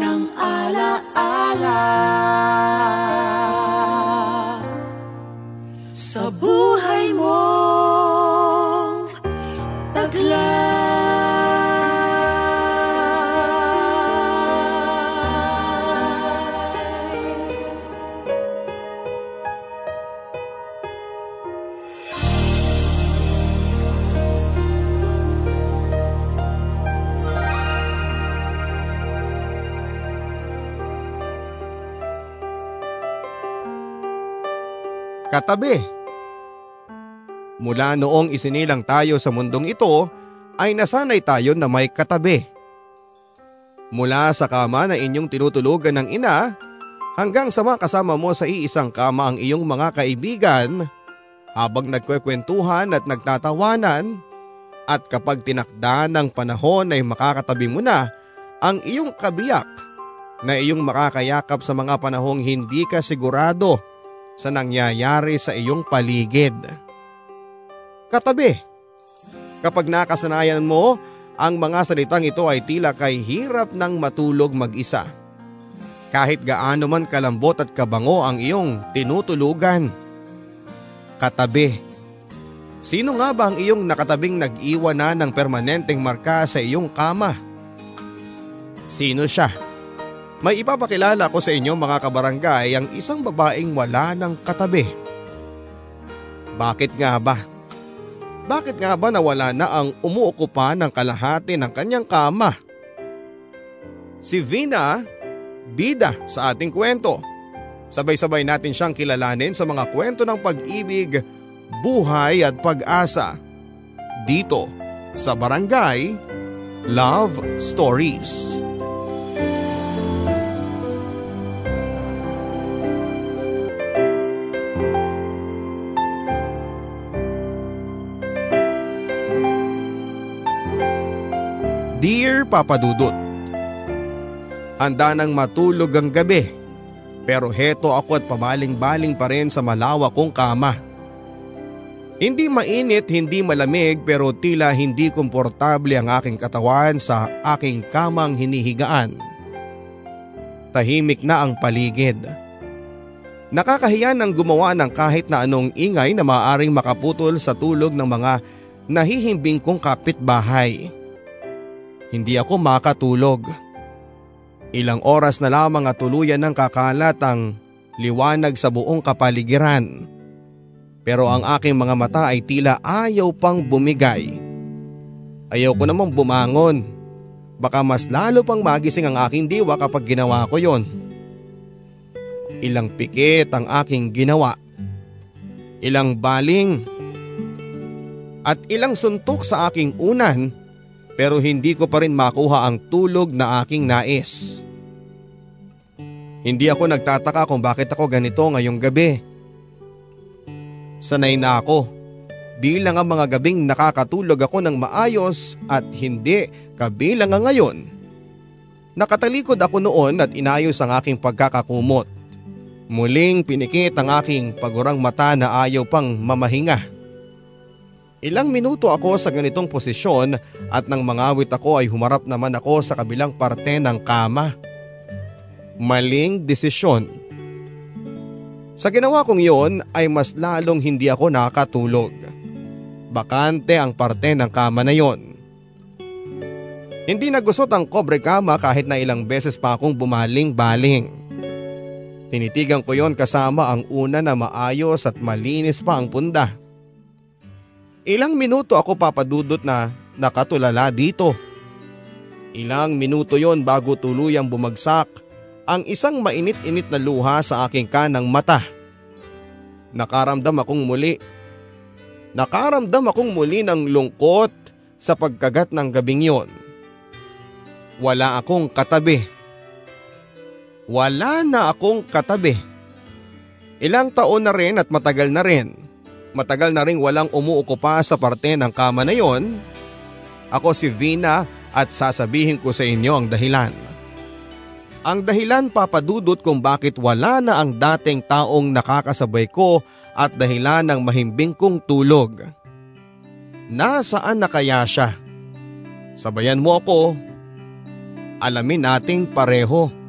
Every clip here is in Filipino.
ng alaala. -ala. katabi. Mula noong isinilang tayo sa mundong ito ay nasanay tayo na may katabi. Mula sa kama na inyong tinutulugan ng ina hanggang sa makasama mo sa iisang kama ang iyong mga kaibigan habang nagkwekwentuhan at nagtatawanan at kapag tinakda ng panahon ay makakatabi mo na ang iyong kabiyak na iyong makakayakap sa mga panahong hindi ka sigurado sa nangyayari sa iyong paligid. Katabi, kapag nakasanayan mo ang mga salitang ito ay tila kay hirap ng matulog mag-isa. Kahit gaano man kalambot at kabango ang iyong tinutulugan. Katabi, sino nga ba ang iyong nakatabing nag-iwan na ng permanenteng marka sa iyong kama? Sino siya? May ipapakilala ko sa inyo mga kabarangay ang isang babaeng wala ng katabi. Bakit nga ba? Bakit nga ba nawala na ang umuukupa ng kalahati ng kanyang kama? Si Vina, bida sa ating kwento. Sabay-sabay natin siyang kilalanin sa mga kwento ng pag-ibig, buhay at pag-asa. Dito sa Barangay Love Stories. Dear Papa Dudut, Handa nang matulog ang gabi pero heto ako at pabaling-baling pa rin sa malawak kong kama. Hindi mainit, hindi malamig pero tila hindi komportable ang aking katawan sa aking kamang hinihigaan. Tahimik na ang paligid. Nakakahiya ng gumawa ng kahit na anong ingay na maaring makaputol sa tulog ng mga nahihimbing kong kapitbahay. Hindi ako makatulog. Ilang oras na lamang at tuluyan ng kakalat ang liwanag sa buong kapaligiran. Pero ang aking mga mata ay tila ayaw pang bumigay. Ayaw ko namang bumangon. Baka mas lalo pang magising ang aking diwa kapag ginawa ko yon. Ilang pikit ang aking ginawa. Ilang baling. At ilang suntok sa aking unan pero hindi ko pa rin makuha ang tulog na aking nais. Hindi ako nagtataka kung bakit ako ganito ngayong gabi. Sanay na ako. Bilang ang mga gabing nakakatulog ako ng maayos at hindi kabilang ang ngayon. Nakatalikod ako noon at inayos ang aking pagkakakumot. Muling pinikit ang aking pagurang mata na ayaw pang mamahinga. Ilang minuto ako sa ganitong posisyon at nang mangawit ako ay humarap naman ako sa kabilang parte ng kama. Maling desisyon. Sa ginawa kong iyon ay mas lalong hindi ako nakatulog. Bakante ang parte ng kama na yon. Hindi nagusot ang kobre kama kahit na ilang beses pa akong bumaling-baling. Tinitigan ko yon kasama ang una na maayos at malinis pa ang punda. Ilang minuto ako papadudot na nakatulala dito. Ilang minuto yon bago tuluyang bumagsak ang isang mainit-init na luha sa aking kanang mata. Nakaramdam akong muli. Nakaramdam akong muli ng lungkot sa pagkagat ng gabing yon. Wala akong katabi. Wala na akong katabi. Ilang taon na rin at matagal na rin Matagal na ring walang umuukupa sa parte ng kama na yon. Ako si Vina at sasabihin ko sa inyo ang dahilan. Ang dahilan papadudot kung bakit wala na ang dating taong nakakasabay ko at dahilan ng mahimbing kong tulog. Nasaan na kaya siya? Sabayan mo ako. Alamin nating pareho.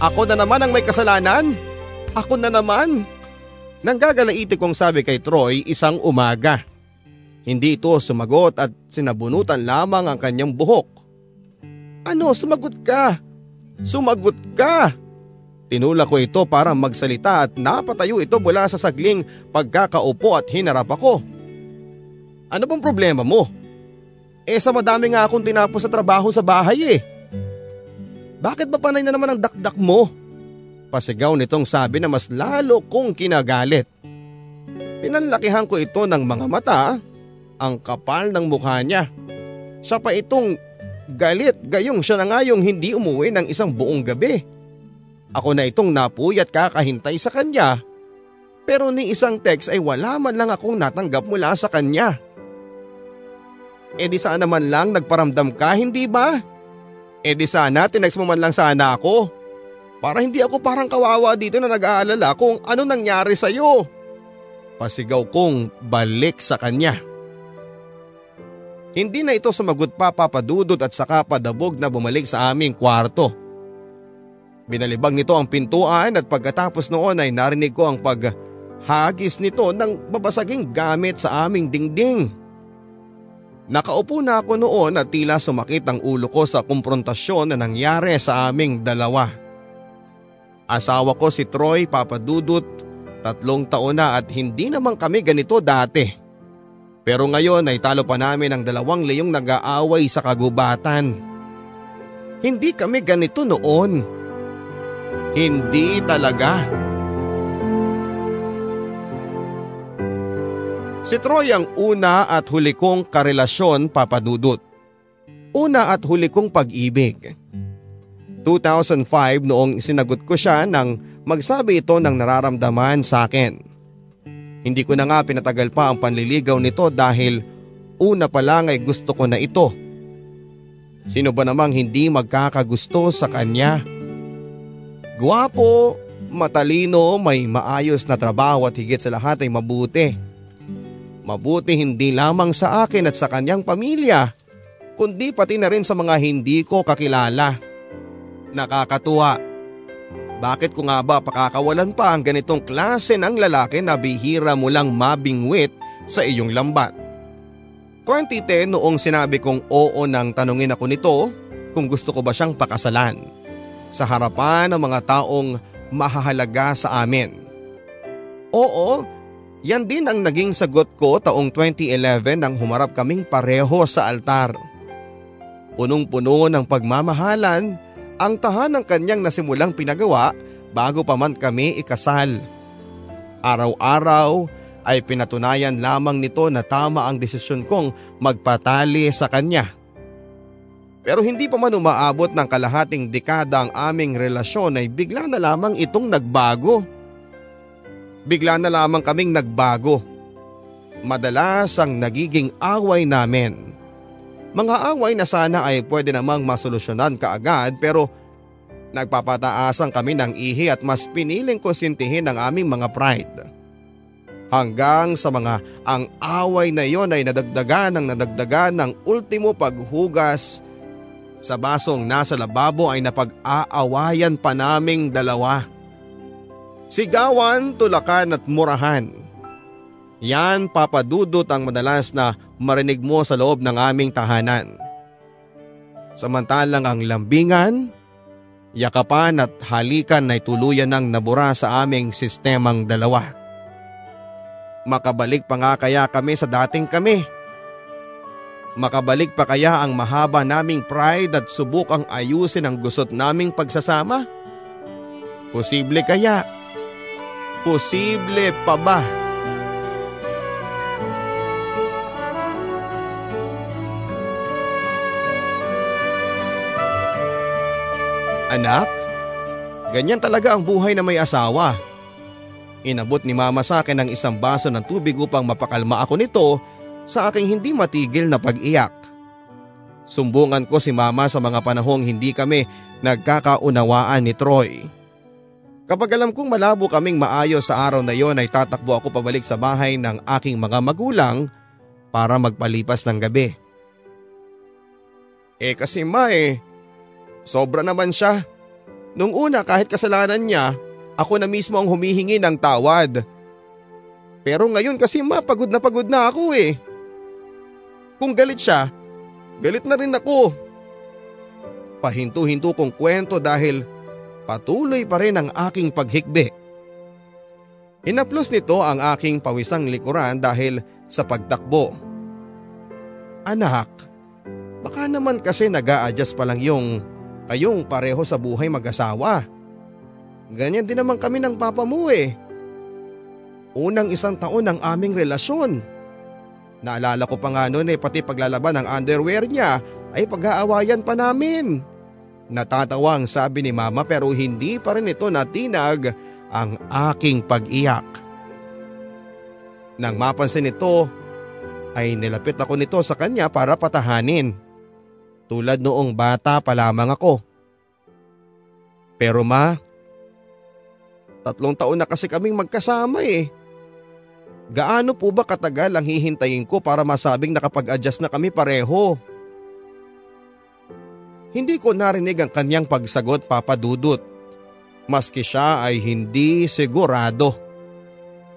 Ako na naman ang may kasalanan? Ako na naman? Nanggagalaiti kong sabi kay Troy isang umaga. Hindi ito sumagot at sinabunutan lamang ang kanyang buhok. Ano, sumagot ka? Sumagot ka! Tinula ko ito para magsalita at napatayo ito mula sa sagling pagkakaupo at hinarap ako. Ano bang problema mo? Eh sa madami nga akong tinapos sa trabaho sa bahay eh. Bakit ba panay na naman ang dakdak mo? Pasigaw nitong sabi na mas lalo kong kinagalit. Pinanlakihan ko ito ng mga mata Ang kapal ng mukha niya. Siya pa itong galit gayong siya na nga yung hindi umuwi ng isang buong gabi. Ako na itong napuyat kakahintay sa kanya pero ni isang text ay wala man lang akong natanggap mula sa kanya. E di sana man lang nagparamdam ka, hindi ba? E di sana tinext mo man lang sana ako. Para hindi ako parang kawawa dito na nag-aalala kung ano nangyari sa'yo. Pasigaw kong balik sa kanya. Hindi na ito sumagot pa papadudod at saka padabog na bumalik sa aming kwarto. Binalibag nito ang pintuan at pagkatapos noon ay narinig ko ang paghagis nito ng babasaging gamit sa aming dingding. Nakaupo na ako noon at tila sumakit ang ulo ko sa kumprontasyon na nangyari sa aming dalawa. Asawa ko si Troy Papadudut, tatlong taon na at hindi naman kami ganito dati. Pero ngayon ay talo pa namin ang dalawang leyong nag-aaway sa kagubatan. Hindi kami ganito noon. Hindi talaga. Si Troy ang una at huli kong karelasyon papadudot. Una at huli kong pag-ibig. 2005 noong sinagot ko siya nang magsabi ito ng nararamdaman sa akin. Hindi ko na nga pinatagal pa ang panliligaw nito dahil una pa lang ay gusto ko na ito. Sino ba namang hindi magkakagusto sa kanya? Guwapo, matalino, may maayos na trabaho at higit sa lahat ay mabuti. Mabuti hindi lamang sa akin at sa kanyang pamilya, kundi pati na rin sa mga hindi ko kakilala. Nakakatuwa. Bakit ko nga ba pakakawalan pa ang ganitong klase ng lalaki na bihira mo lang mabingwit sa iyong lambat? 2010 noong sinabi kong oo nang tanungin ako nito kung gusto ko ba siyang pakasalan sa harapan ng mga taong mahahalaga sa amin. Oo, yan din ang naging sagot ko taong 2011 nang humarap kaming pareho sa altar. Punong-puno ng pagmamahalan ang tahanang kanyang nasimulang pinagawa bago pa man kami ikasal. Araw-araw ay pinatunayan lamang nito na tama ang desisyon kong magpatali sa kanya. Pero hindi pa man umaabot ng kalahating dekada ang aming relasyon ay bigla na lamang itong nagbago. Bigla na lamang kaming nagbago. Madalas ang nagiging away namin. Mga away na sana ay pwede namang masolusyonan kaagad pero nagpapataasan kami ng ihi at mas piniling konsintihin ang aming mga pride. Hanggang sa mga ang away na iyon ay nadagdagan ng nadagdagan ng ultimo paghugas sa basong nasa lababo ay napag-aawayan pa naming dalawa. Sigawan, tulakan at murahan. Yan papadudot ang madalas na marinig mo sa loob ng aming tahanan. Samantalang ang lambingan, yakapan at halikan ay tuluyan ng nabura sa aming sistemang dalawa. Makabalik pa nga kaya kami sa dating kami. Makabalik pa kaya ang mahaba naming pride at subukang ayusin ang gusot naming pagsasama? Posible kaya? Posible pa ba? Anak, ganyan talaga ang buhay na may asawa. Inabot ni mama sa akin ng isang baso ng tubig upang mapakalma ako nito sa aking hindi matigil na pag-iyak. Sumbungan ko si mama sa mga panahong hindi kami nagkakaunawaan ni Troy. Kapag alam kong malabo kaming maayos sa araw na yon ay tatakbo ako pabalik sa bahay ng aking mga magulang para magpalipas ng gabi. Eh kasi ma eh, sobra naman siya. Nung una kahit kasalanan niya, ako na mismo ang humihingi ng tawad. Pero ngayon kasi ma, pagod na pagod na ako eh. Kung galit siya, galit na rin ako. Pahinto-hinto kong kwento dahil Patuloy pa rin ang aking paghikbi. Inaplos nito ang aking pawisang likuran dahil sa pagtakbo. Anak, baka naman kasi nag adjust pa lang yung kayong pareho sa buhay mag-asawa. Ganyan din naman kami ng papa mo eh. Unang isang taon ng aming relasyon. Naalala ko pa nga noon eh pati paglalaban ng underwear niya ay pag-aawayan pa namin. Natatawa ang sabi ni mama pero hindi pa rin ito natinag ang aking pag-iyak. Nang mapansin ito ay nilapit ako nito sa kanya para patahanin. Tulad noong bata pa lamang ako. Pero ma, tatlong taon na kasi kaming magkasama eh. Gaano po ba katagal ang hihintayin ko para masabing nakapag-adjust na kami pareho? Hindi ko narinig ang kanyang pagsagot papadudot. Maski siya ay hindi sigurado.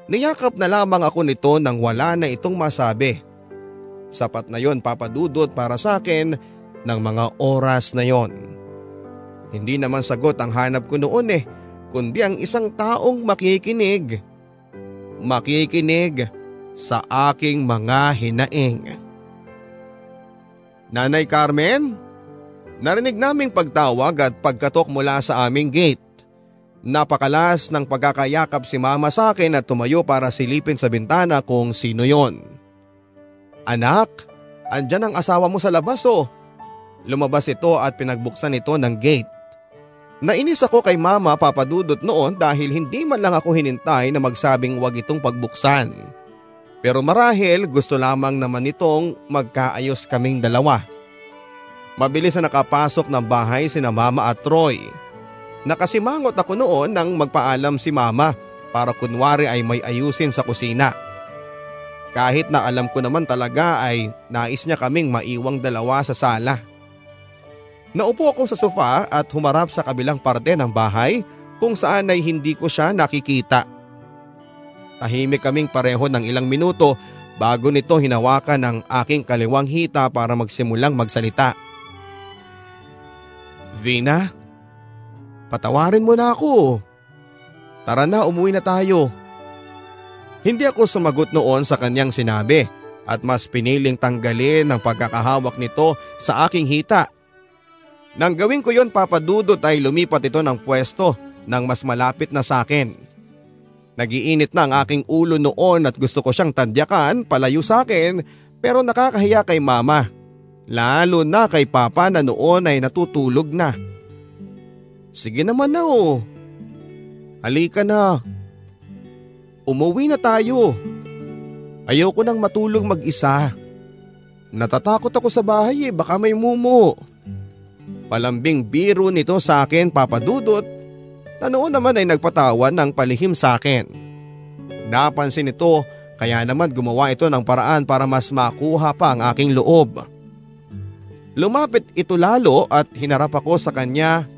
Niyakap na lamang ako nito nang wala na itong masabi. Sapat na yon papadudot para sa akin ng mga oras na yon. Hindi naman sagot ang hanap ko noon eh, kundi ang isang taong makikinig makikinig sa aking mga hinaing. Nanay Carmen, narinig naming pagtawag at pagkatok mula sa aming gate. Napakalas ng pagkakayakap si mama sa akin at tumayo para silipin sa bintana kung sino yon. Anak, andyan ang asawa mo sa labas oh. Lumabas ito at pinagbuksan ito ng gate. Nainis ako kay mama papadudot noon dahil hindi man lang ako hinintay na magsabing wag itong pagbuksan. Pero marahil gusto lamang naman itong magkaayos kaming dalawa. Mabilis na nakapasok ng bahay sina mama at Troy. Nakasimangot ako noon nang magpaalam si mama para kunwari ay may ayusin sa kusina. Kahit na alam ko naman talaga ay nais niya kaming maiwang dalawa sa sala. Naupo ako sa sofa at humarap sa kabilang parte ng bahay kung saan ay hindi ko siya nakikita. Tahimik kaming pareho ng ilang minuto bago nito hinawakan ng aking kaliwang hita para magsimulang magsalita. Vina, patawarin mo na ako. Tara na umuwi na tayo. Hindi ako sumagot noon sa kanyang sinabi at mas piniling tanggalin ang pagkakahawak nito sa aking hita nang gawin ko yon papadudot ay lumipat ito ng pwesto nang mas malapit na sa akin. Nagiinit na ang aking ulo noon at gusto ko siyang tandyakan palayo sa akin pero nakakahiya kay mama. Lalo na kay papa na noon ay natutulog na. Sige naman na oh. Halika na. Umuwi na tayo. Ayoko nang matulog mag-isa. Natatakot ako sa bahay eh, baka may mumo. Palambing biro nito sa akin papadudot na noon naman ay nagpatawan ng palihim sa akin. Napansin ito kaya naman gumawa ito ng paraan para mas makuha pa ang aking loob. Lumapit ito lalo at hinarap ako sa kanya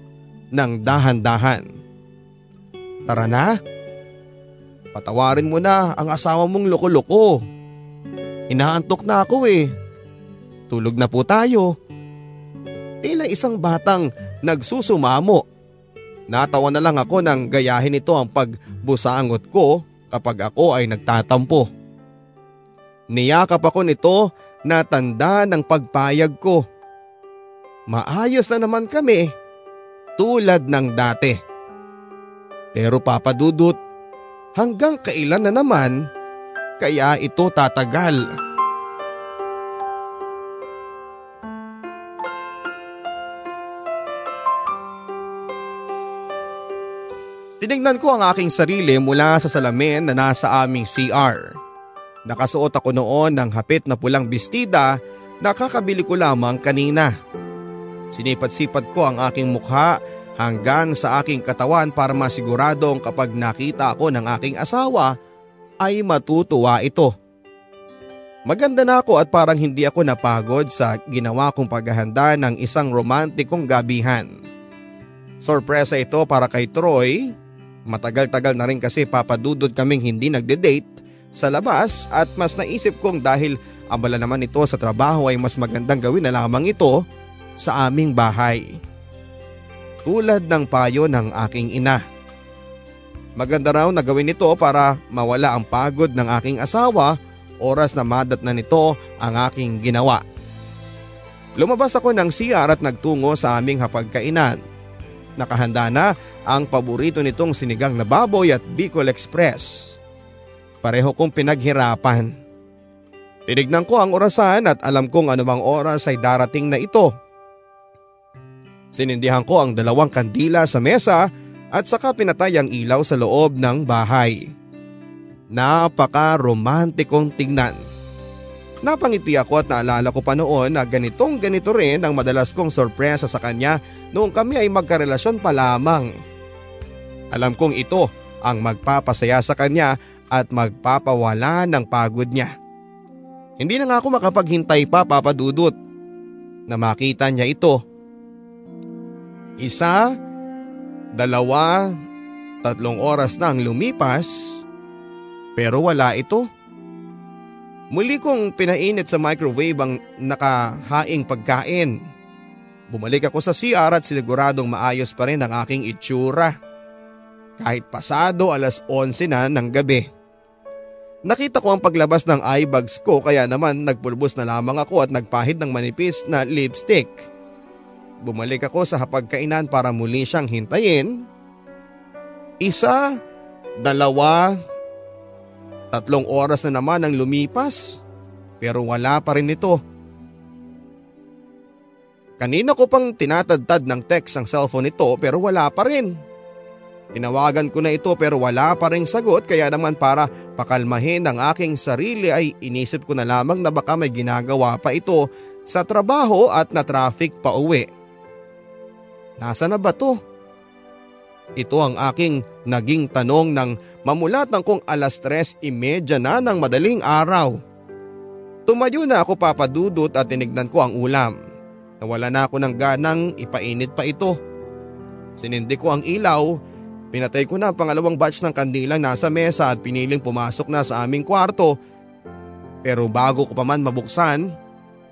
ng dahan-dahan. Tara na. Patawarin mo na ang asawa mong loko-loko. Inaantok na ako eh. Tulog na po tayo. Tila isang batang nagsusumamo. Natawa na lang ako nang gayahin ito ang pagbusangot ko kapag ako ay nagtatampo. Niyakap ako nito na tanda ng pagpayag ko. Maayos na naman kami tulad ng dati. Pero papadudot hanggang kailan na naman kaya ito tatagal. Tinignan ko ang aking sarili mula sa salamin na nasa aming CR. Nakasuot ako noon ng hapit na pulang bestida na kakabili ko lamang kanina. Sinipat-sipat ko ang aking mukha hanggang sa aking katawan para masiguradong kapag nakita ako ng aking asawa ay matutuwa ito. Maganda na ako at parang hindi ako napagod sa ginawa kong paghahanda ng isang romantikong gabihan. Sorpresa ito para kay Troy Matagal-tagal na rin kasi papadudod kaming hindi nagde-date sa labas at mas naisip kong dahil abala naman ito sa trabaho ay mas magandang gawin na lamang ito sa aming bahay. Tulad ng payo ng aking ina. Maganda raw na gawin ito para mawala ang pagod ng aking asawa oras na madat na nito ang aking ginawa. Lumabas ako ng CR at nagtungo sa aming hapagkainan. Nakahanda na ang paborito nitong sinigang na baboy at Bicol Express. Pareho kong pinaghirapan. Tinignan ko ang orasan at alam kong anumang oras ay darating na ito. Sinindihan ko ang dalawang kandila sa mesa at saka pinatay ang ilaw sa loob ng bahay. Napaka-romantikong tingnan. Napangiti ako at naalala ko pa noon na ganitong ganito rin ang madalas kong sorpresa sa kanya noong kami ay magkarelasyon pa lamang. Alam kong ito ang magpapasaya sa kanya at magpapawala ng pagod niya. Hindi na nga ako makapaghintay pa papadudot na makita niya ito. Isa, dalawa, tatlong oras na ang lumipas pero wala ito. Muli kong pinainit sa microwave ang nakahaing pagkain. Bumalik ako sa CR at siniguradong maayos pa rin ang aking itsura. Kahit pasado alas 11 na ng gabi. Nakita ko ang paglabas ng eye bags ko kaya naman nagpulbos na lamang ako at nagpahid ng manipis na lipstick. Bumalik ako sa hapagkainan para muli siyang hintayin. Isa, dalawa, tatlong oras na naman ang lumipas pero wala pa rin ito. Kanina ko pang tinatadtad ng text ang cellphone nito pero wala pa rin. Tinawagan ko na ito pero wala pa rin sagot kaya naman para pakalmahin ang aking sarili ay inisip ko na lamang na baka may ginagawa pa ito sa trabaho at na traffic pa uwi. Nasa na ba to? Ito ang aking naging tanong nang mamulat ng kung alas tres imedya na ng madaling araw. Tumayo na ako papadudot at tinignan ko ang ulam. Nawala na ako ng ganang ipainit pa ito. Sinindi ko ang ilaw Pinatay ko na ang pangalawang batch ng kandilang nasa mesa at piniling pumasok na sa aming kwarto. Pero bago ko pa man mabuksan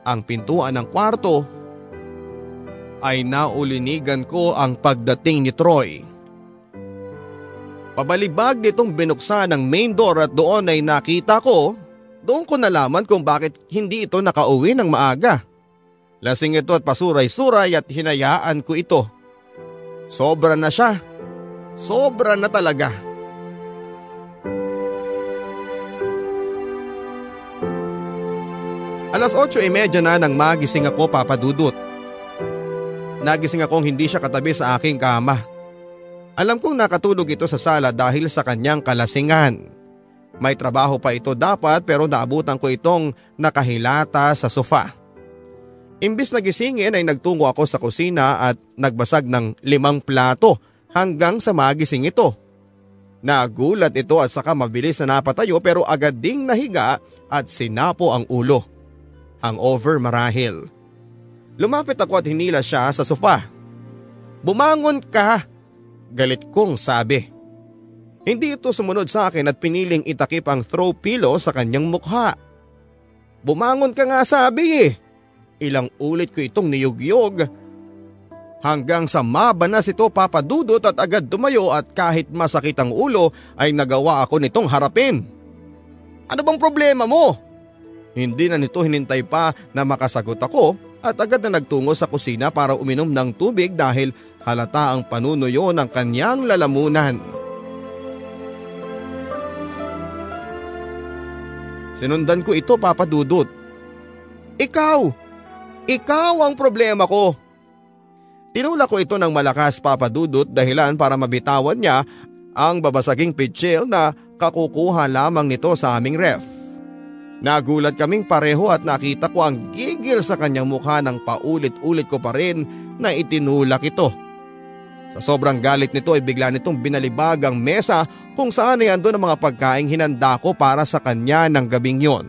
ang pintuan ng kwarto, ay naulinigan ko ang pagdating ni Troy. Pabalibag nitong binuksan ang main door at doon ay nakita ko, doon ko nalaman kung bakit hindi ito nakauwi ng maaga. Lasing ito at pasuray-suray at hinayaan ko ito. Sobra na siya Sobra na talaga. Alas 8.30 na nang magising ako papadudot. Nagising akong hindi siya katabi sa aking kama. Alam kong nakatulog ito sa sala dahil sa kanyang kalasingan. May trabaho pa ito dapat pero naabutan ko itong nakahilata sa sofa. Imbis na gisingin ay nagtungo ako sa kusina at nagbasag ng limang plato hanggang sa magising ito. Nagulat ito at saka mabilis na napatayo pero agad ding nahiga at sinapo ang ulo. Hangover marahil. Lumapit ako at hinila siya sa sofa. Bumangon ka! Galit kong sabi. Hindi ito sumunod sa akin at piniling itakip ang throw pillow sa kanyang mukha. Bumangon ka nga sabi eh. Ilang ulit ko itong niyugyog hanggang sa mabanas ito papadudot at agad tumayo at kahit masakit ang ulo ay nagawa ako nitong harapin. Ano bang problema mo? Hindi na nito hinintay pa na makasagot ako at agad na nagtungo sa kusina para uminom ng tubig dahil halata ang panunuyo ng kanyang lalamunan. Sinundan ko ito papadudot. Ikaw! Ikaw ang problema ko! Tinula ko ito ng malakas papadudot dahilan para mabitawan niya ang babasaging pitchel na kakukuha lamang nito sa aming ref. Nagulat kaming pareho at nakita ko ang gigil sa kanyang mukha nang paulit-ulit ko pa rin na itinulak ito. Sa sobrang galit nito ay bigla nitong binalibag ang mesa kung saan ay ando ang mga pagkaing hinanda ko para sa kanya ng gabing yon.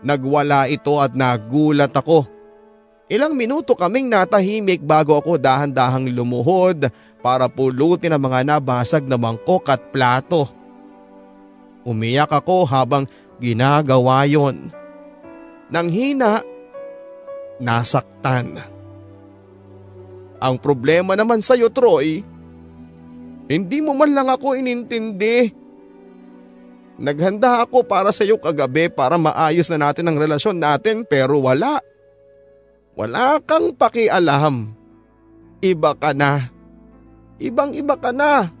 Nagwala ito at nagulat ako Ilang minuto kaming natahimik bago ako dahan-dahang lumuhod para pulutin ang mga nabasag na mangkok at plato. Umiyak ako habang ginagawa yon. Nang hina, nasaktan. Ang problema naman sa iyo, Troy, hindi mo man lang ako inintindi. Naghanda ako para sa iyo kagabi para maayos na natin ang relasyon natin pero wala. Wala kang pakialam. Iba ka na. Ibang iba ka na.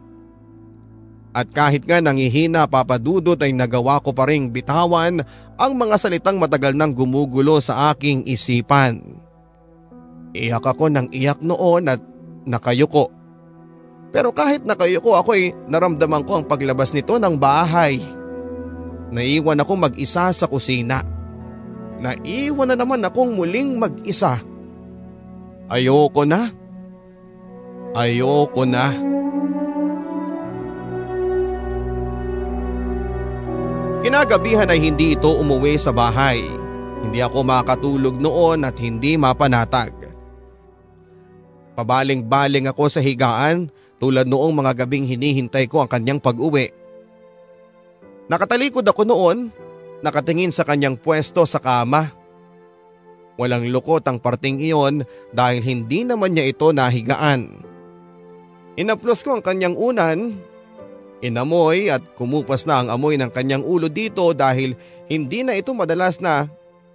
At kahit nga nangihina papadudot ay nagawa ko pa ring bitawan ang mga salitang matagal nang gumugulo sa aking isipan. Iyak ako ng iyak noon at nakayuko. Pero kahit nakayuko ako ay naramdaman ko ang paglabas nito ng bahay. Naiwan ako mag-isa sa kusina. Naiwan na naman akong muling mag-isa. Ayoko na. Ayoko na. Kinagabihan ay hindi ito umuwi sa bahay. Hindi ako makatulog noon at hindi mapanatag. Pabaling-baling ako sa higaan tulad noong mga gabing hinihintay ko ang kanyang pag-uwi. Nakatalikod ako noon, nakatingin sa kanyang pwesto sa kama. Walang lukot ang parting iyon dahil hindi naman niya ito nahigaan. Inaplos ko ang kanyang unan Inamoy at kumupas na ang amoy ng kanyang ulo dito dahil hindi na ito madalas na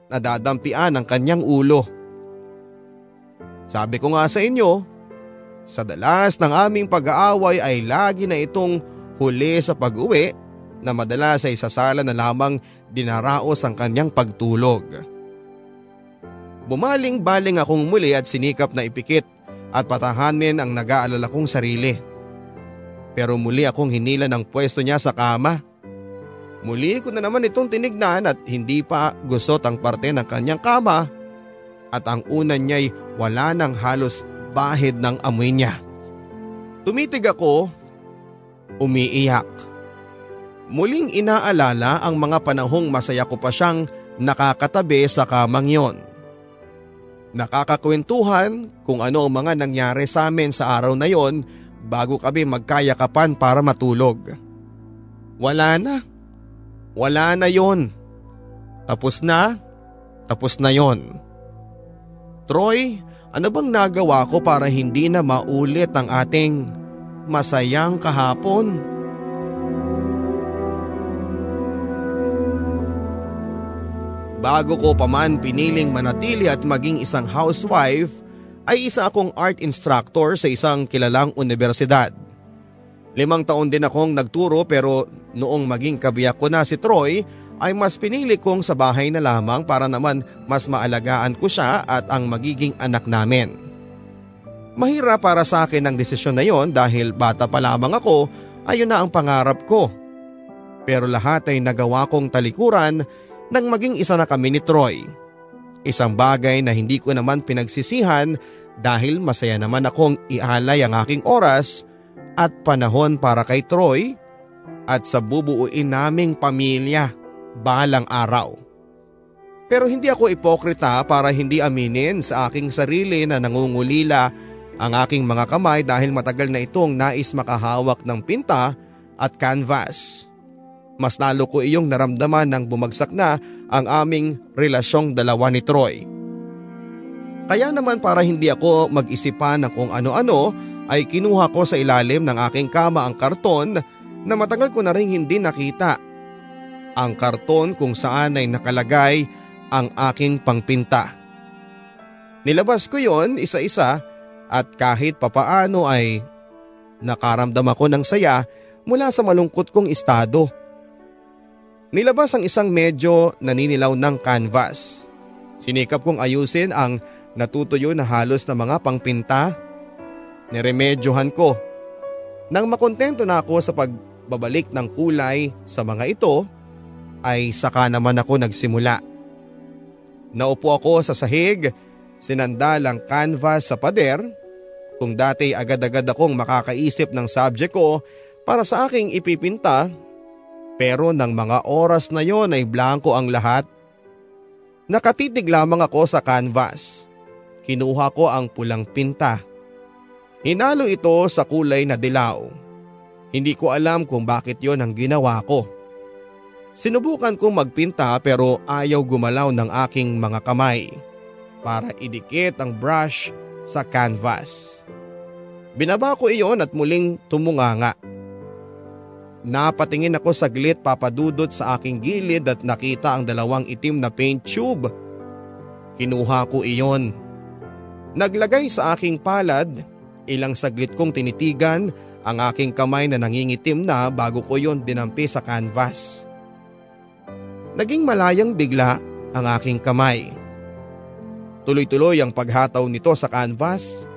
nadadampian ang kanyang ulo. Sabi ko nga sa inyo, sa dalas ng aming pag-aaway ay lagi na itong huli sa pag-uwi na madalas ay sa sala na lamang dinaraos ang kanyang pagtulog. Bumaling-baling akong muli at sinikap na ipikit at patahanin ang nag-aalala kong sarili. Pero muli akong hinila ng pwesto niya sa kama. Muli ko na naman itong tinignan at hindi pa gusot ang parte ng kanyang kama at ang unan niya'y wala nang halos bahid ng amoy niya. Tumitig ako, umiiyak. Muling inaalala ang mga panahong masaya ko pa siyang nakakatabi sa kamang yon. Nakakakwentuhan kung ano ang mga nangyari sa amin sa araw na yon bago kami magkayakapan para matulog. Wala na. Wala na yon. Tapos na. Tapos na yon. Troy, ano bang nagawa ko para hindi na maulit ang ating masayang kahapon? Bago ko pa man piniling manatili at maging isang housewife ay isa akong art instructor sa isang kilalang universidad. Limang taon din akong nagturo pero noong maging kabiyak ko na si Troy ay mas pinili kong sa bahay na lamang para naman mas maalagaan ko siya at ang magiging anak namin. Mahirap para sa akin ang desisyon na yon dahil bata pa lamang ako ayun na ang pangarap ko. Pero lahat ay nagawa kong talikuran nang maging isa na kami ni Troy. Isang bagay na hindi ko naman pinagsisihan dahil masaya naman akong ialay ang aking oras at panahon para kay Troy at sa bubuuin naming pamilya balang araw. Pero hindi ako ipokrita para hindi aminin sa aking sarili na nangungulila ang aking mga kamay dahil matagal na itong nais makahawak ng pinta at canvas. Mas lalo ko iyong naramdaman nang bumagsak na ang aming relasyong dalawa ni Troy. Kaya naman para hindi ako mag-isipan ng kung ano-ano ay kinuha ko sa ilalim ng aking kama ang karton na matagal ko na rin hindi nakita. Ang karton kung saan ay nakalagay ang aking pangpinta. Nilabas ko yon isa-isa at kahit papaano ay nakaramdam ako ng saya mula sa malungkot kong estado. Nilabas ang isang medyo naninilaw ng canvas. Sinikap kong ayusin ang natutuyo na halos na mga pangpinta. Niremedyohan ko. Nang makontento na ako sa pagbabalik ng kulay sa mga ito, ay saka naman ako nagsimula. Naupo ako sa sahig, sinandal ang canvas sa pader. Kung dati agad-agad akong makakaisip ng subject ko para sa aking ipipinta pero nang mga oras na yon ay blanco ang lahat. Nakatitig lamang ako sa canvas. Kinuha ko ang pulang pinta. Hinalo ito sa kulay na dilaw. Hindi ko alam kung bakit yon ang ginawa ko. Sinubukan kong magpinta pero ayaw gumalaw ng aking mga kamay para idikit ang brush sa canvas. Binaba ko iyon at muling tumunganga. Napatingin ako saglit papadudot sa aking gilid at nakita ang dalawang itim na paint tube. Kinuha ko iyon. Naglagay sa aking palad, ilang saglit kong tinitigan ang aking kamay na nangingitim na bago ko yon dinampi sa canvas. Naging malayang bigla ang aking kamay. Tuloy-tuloy ang paghataw nito sa canvas.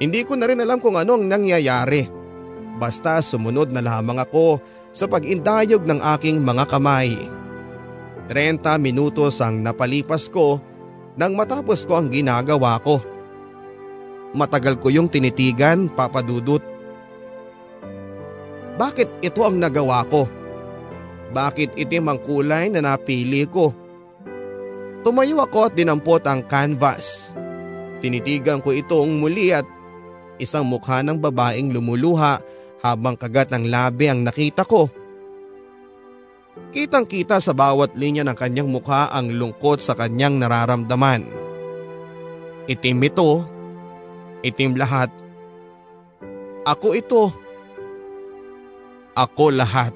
Hindi ko na rin alam kung ano ang nangyayari. Basta sumunod na lamang ako sa pag-indayog ng aking mga kamay. 30 minutos ang napalipas ko nang matapos ko ang ginagawa ko. Matagal ko yung tinitigan, papadudot. Bakit ito ang nagawa ko? Bakit itim ang kulay na napili ko? Tumayo ako at dinampot ang canvas. Tinitigan ko itong muli at isang mukha ng babaeng lumuluha habang kagat ng labi ang nakita ko. Kitang kita sa bawat linya ng kanyang mukha ang lungkot sa kanyang nararamdaman. Itim ito. Itim lahat. Ako ito. Ako lahat.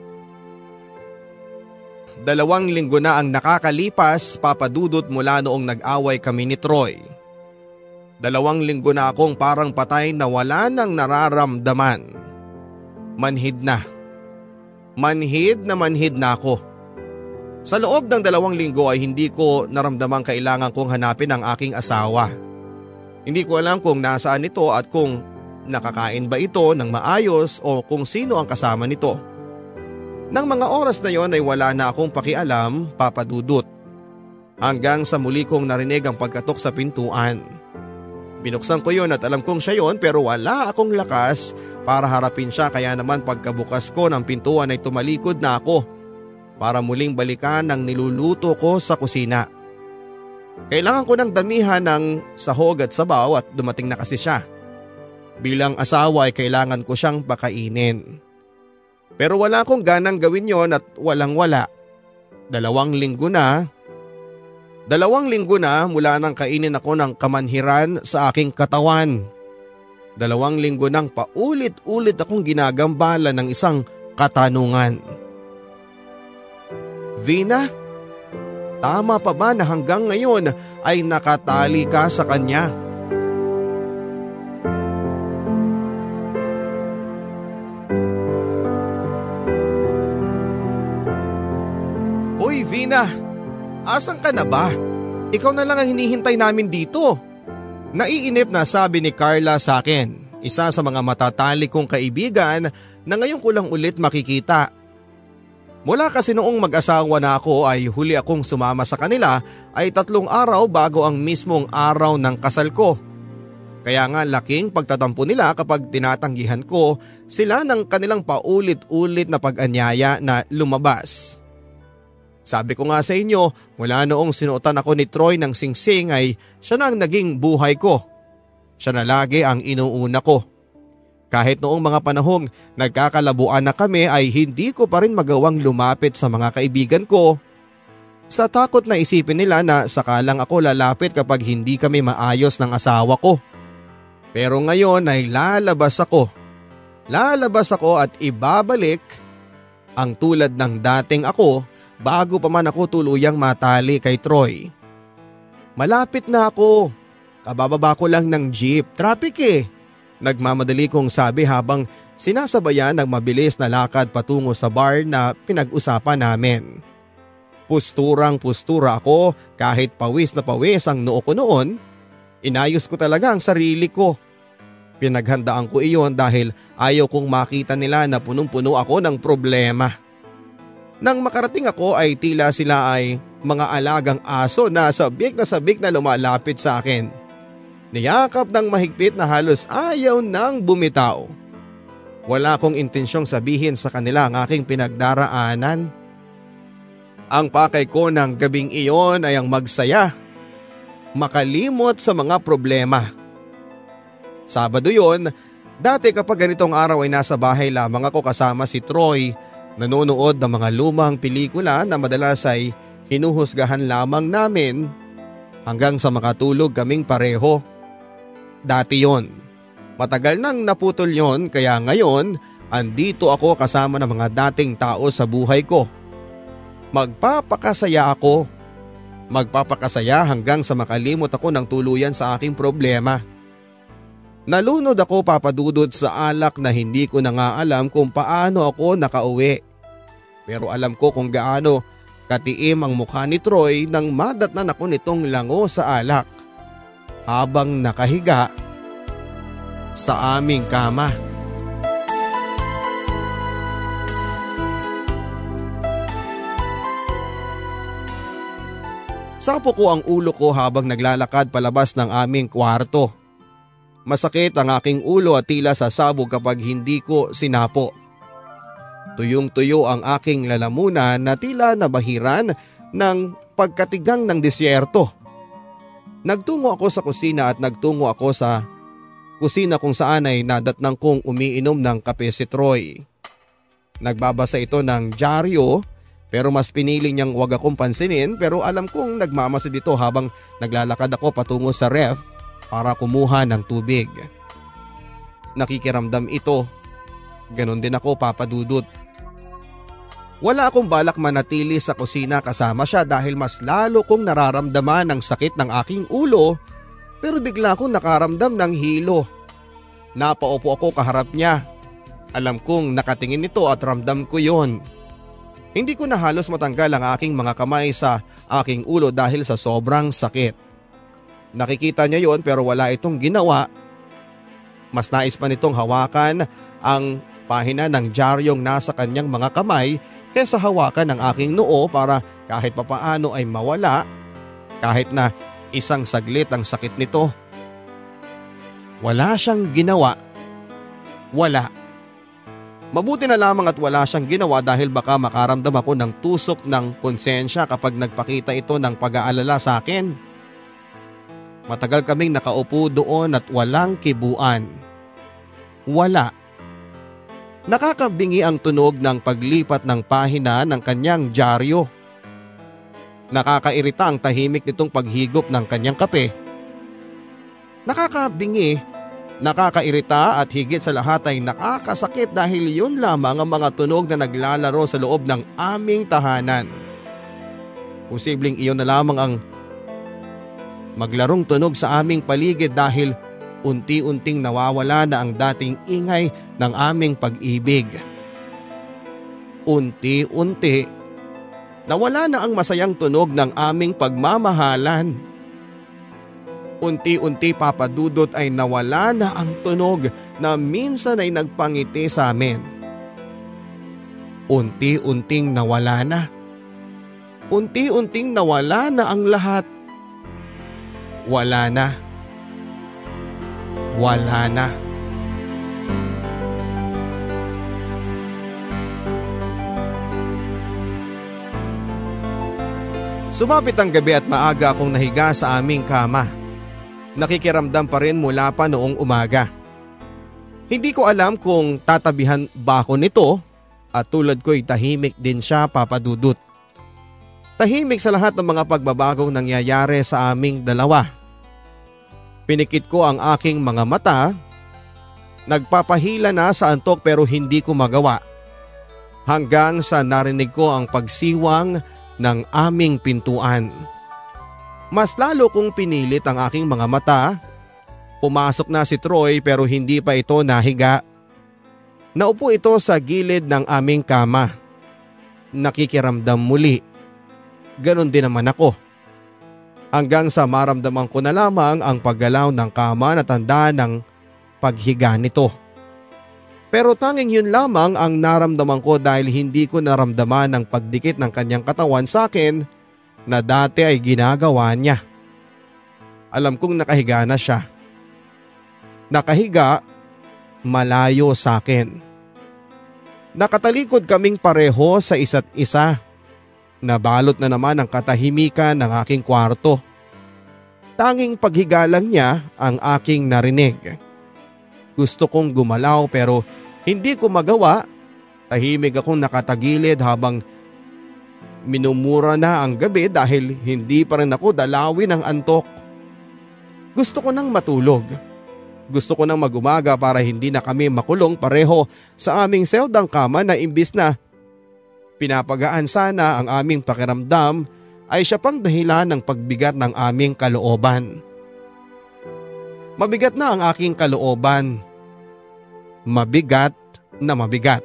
Dalawang linggo na ang nakakalipas papadudot mula noong nag-away kami ni Troy. Dalawang linggo na akong parang patay na wala nang nararamdaman. Manhid na. Manhid na manhid na ako. Sa loob ng dalawang linggo ay hindi ko naramdamang kailangan kong hanapin ang aking asawa. Hindi ko alam kung nasaan ito at kung nakakain ba ito ng maayos o kung sino ang kasama nito. Nang mga oras na yon ay wala na akong pakialam, papadudot. Hanggang sa muli kong narinig ang pagkatok sa pintuan. Binuksan ko yon at alam kong siya yon pero wala akong lakas para harapin siya kaya naman pagkabukas ko ng pintuan ay tumalikod na ako para muling balikan ang niluluto ko sa kusina. Kailangan ko ng damihan ng sahog at sabaw at dumating na kasi siya. Bilang asawa ay kailangan ko siyang pakainin. Pero wala akong ganang gawin yon at walang wala. Dalawang linggo na. Dalawang linggo na mula nang kainin ako ng kamanhiran sa aking katawan. Dalawang linggo nang paulit-ulit akong ginagambala ng isang katanungan. Vina, tama pa ba na hanggang ngayon ay nakatali ka sa kanya? Vina, asan ka na ba? Ikaw na lang ang hinihintay namin dito. Naiinip na sabi ni Carla sa akin, isa sa mga matatali kong kaibigan na ngayon ko lang ulit makikita. Mula kasi noong mag-asawa na ako ay huli akong sumama sa kanila ay tatlong araw bago ang mismong araw ng kasal ko. Kaya nga laking pagtatampo nila kapag tinatanggihan ko sila ng kanilang paulit-ulit na pag-anyaya na lumabas. Sabi ko nga sa inyo, mula noong sinuotan ako ni Troy ng singsing ay siya na ang naging buhay ko. Siya na lagi ang inuuna ko. Kahit noong mga panahong nagkakalabuan na kami ay hindi ko pa rin magawang lumapit sa mga kaibigan ko. Sa takot na isipin nila na sakalang ako lalapit kapag hindi kami maayos ng asawa ko. Pero ngayon ay lalabas ako. Lalabas ako at ibabalik ang tulad ng dating ako bago pa man ako tuluyang matali kay Troy. Malapit na ako. Kabababa ko lang ng jeep. Traffic eh. Nagmamadali kong sabi habang sinasabayan ng mabilis na lakad patungo sa bar na pinag-usapan namin. Pusturang pustura ako kahit pawis na pawis ang noo ko noon. Inayos ko talaga ang sarili ko. Pinaghandaan ko iyon dahil ayaw kong makita nila na punong-puno ako ng problema. Nang makarating ako ay tila sila ay mga alagang aso na sabik na sabik na lumalapit sa akin. Niyakap ng mahigpit na halos ayaw nang bumitaw. Wala akong intensyong sabihin sa kanila ang aking pinagdaraanan. Ang pakay ko ng gabing iyon ay ang magsaya. Makalimot sa mga problema. Sabado yon, dati kapag ganitong araw ay nasa bahay lamang ako kasama si Troy Nanonood ng mga lumang pelikula na madalas ay hinuhusgahan lamang namin hanggang sa makatulog kaming pareho. Dati yon. Matagal nang naputol yon kaya ngayon andito ako kasama ng mga dating tao sa buhay ko. Magpapakasaya ako. Magpapakasaya hanggang sa makalimot ako ng tuluyan sa aking problema. Nalunod ako papadudod sa alak na hindi ko na nga alam kung paano ako nakauwi. Pero alam ko kung gaano Katiim ang mukha ni Troy nang madatnan ako nitong lango sa alak habang nakahiga sa aming kama. Sapo ko ang ulo ko habang naglalakad palabas ng aming kwarto. Masakit ang aking ulo at tila sasabog kapag hindi ko sinapo. Tuyong tuyo ang aking lalamunan na tila nabahiran ng pagkatigang ng disyerto. Nagtungo ako sa kusina at nagtungo ako sa kusina kung saan ay nadatnang kong umiinom ng kape si Troy. Nagbabasa ito ng dyaryo pero mas pinili niyang wag akong pansinin pero alam kong nagmamasid ito habang naglalakad ako patungo sa ref para kumuha ng tubig. Nakikiramdam ito. Ganon din ako papadudot. Wala akong balak manatili sa kusina kasama siya dahil mas lalo kong nararamdaman ang sakit ng aking ulo pero bigla akong nakaramdam ng hilo. Napaupo ako kaharap niya. Alam kong nakatingin ito at ramdam ko yon. Hindi ko na halos matanggal ang aking mga kamay sa aking ulo dahil sa sobrang sakit. Nakikita niya yon pero wala itong ginawa. Mas nais pa nitong hawakan ang pahina ng jaryong nasa kanyang mga kamay kaysa hawakan ng aking noo para kahit papaano ay mawala kahit na isang saglit ang sakit nito. Wala siyang ginawa. Wala. Mabuti na lamang at wala siyang ginawa dahil baka makaramdam ako ng tusok ng konsensya kapag nagpakita ito ng pag-aalala sa akin. Matagal kaming nakaupo doon at walang kibuan. Wala. Nakakabingi ang tunog ng paglipat ng pahina ng kanyang dyaryo. Nakakairita ang tahimik nitong paghigop ng kanyang kape. Nakakabingi Nakakairita at higit sa lahat ay nakakasakit dahil yun lamang ang mga tunog na naglalaro sa loob ng aming tahanan. Posibleng iyon na lamang ang maglarong tunog sa aming paligid dahil unti-unting nawawala na ang dating ingay ng aming pag-ibig. Unti-unti, nawala na ang masayang tunog ng aming pagmamahalan. Unti-unti papadudot ay nawala na ang tunog na minsan ay nagpangiti sa amin. Unti-unting nawala na. Unti-unting nawala na ang lahat. Wala na. Wala na. Sumapit ang gabi at maaga akong nahiga sa aming kama nakikiramdam pa rin mula pa noong umaga. Hindi ko alam kung tatabihan ba ako nito at tulad ko'y tahimik din siya papadudot. Tahimik sa lahat ng mga pagbabagong nangyayari sa aming dalawa. Pinikit ko ang aking mga mata. Nagpapahila na sa antok pero hindi ko magawa. Hanggang sa narinig ko ang pagsiwang ng aming pintuan. Mas lalo kong pinilit ang aking mga mata. Pumasok na si Troy pero hindi pa ito nahiga. Naupo ito sa gilid ng aming kama. Nakikiramdam muli. Ganon din naman ako. Hanggang sa maramdaman ko na lamang ang paggalaw ng kama na tanda ng paghiga nito. Pero tanging yun lamang ang naramdaman ko dahil hindi ko naramdaman ang pagdikit ng kanyang katawan sa akin na dati ay ginagawa niya. Alam kong nakahiga na siya. Nakahiga, malayo sa akin. Nakatalikod kaming pareho sa isa't isa. Nabalot na naman ang katahimikan ng aking kwarto. Tanging paghiga lang niya ang aking narinig. Gusto kong gumalaw pero hindi ko magawa. Tahimik akong nakatagilid habang Minumura na ang gabi dahil hindi pa rin ako dalawin ng antok. Gusto ko nang matulog. Gusto ko nang magumaga para hindi na kami makulong pareho sa aming seldang kama na imbis na pinapagaan sana ang aming pakiramdam ay siya pang dahilan ng pagbigat ng aming kalooban. Mabigat na ang aking kalooban. Mabigat na mabigat.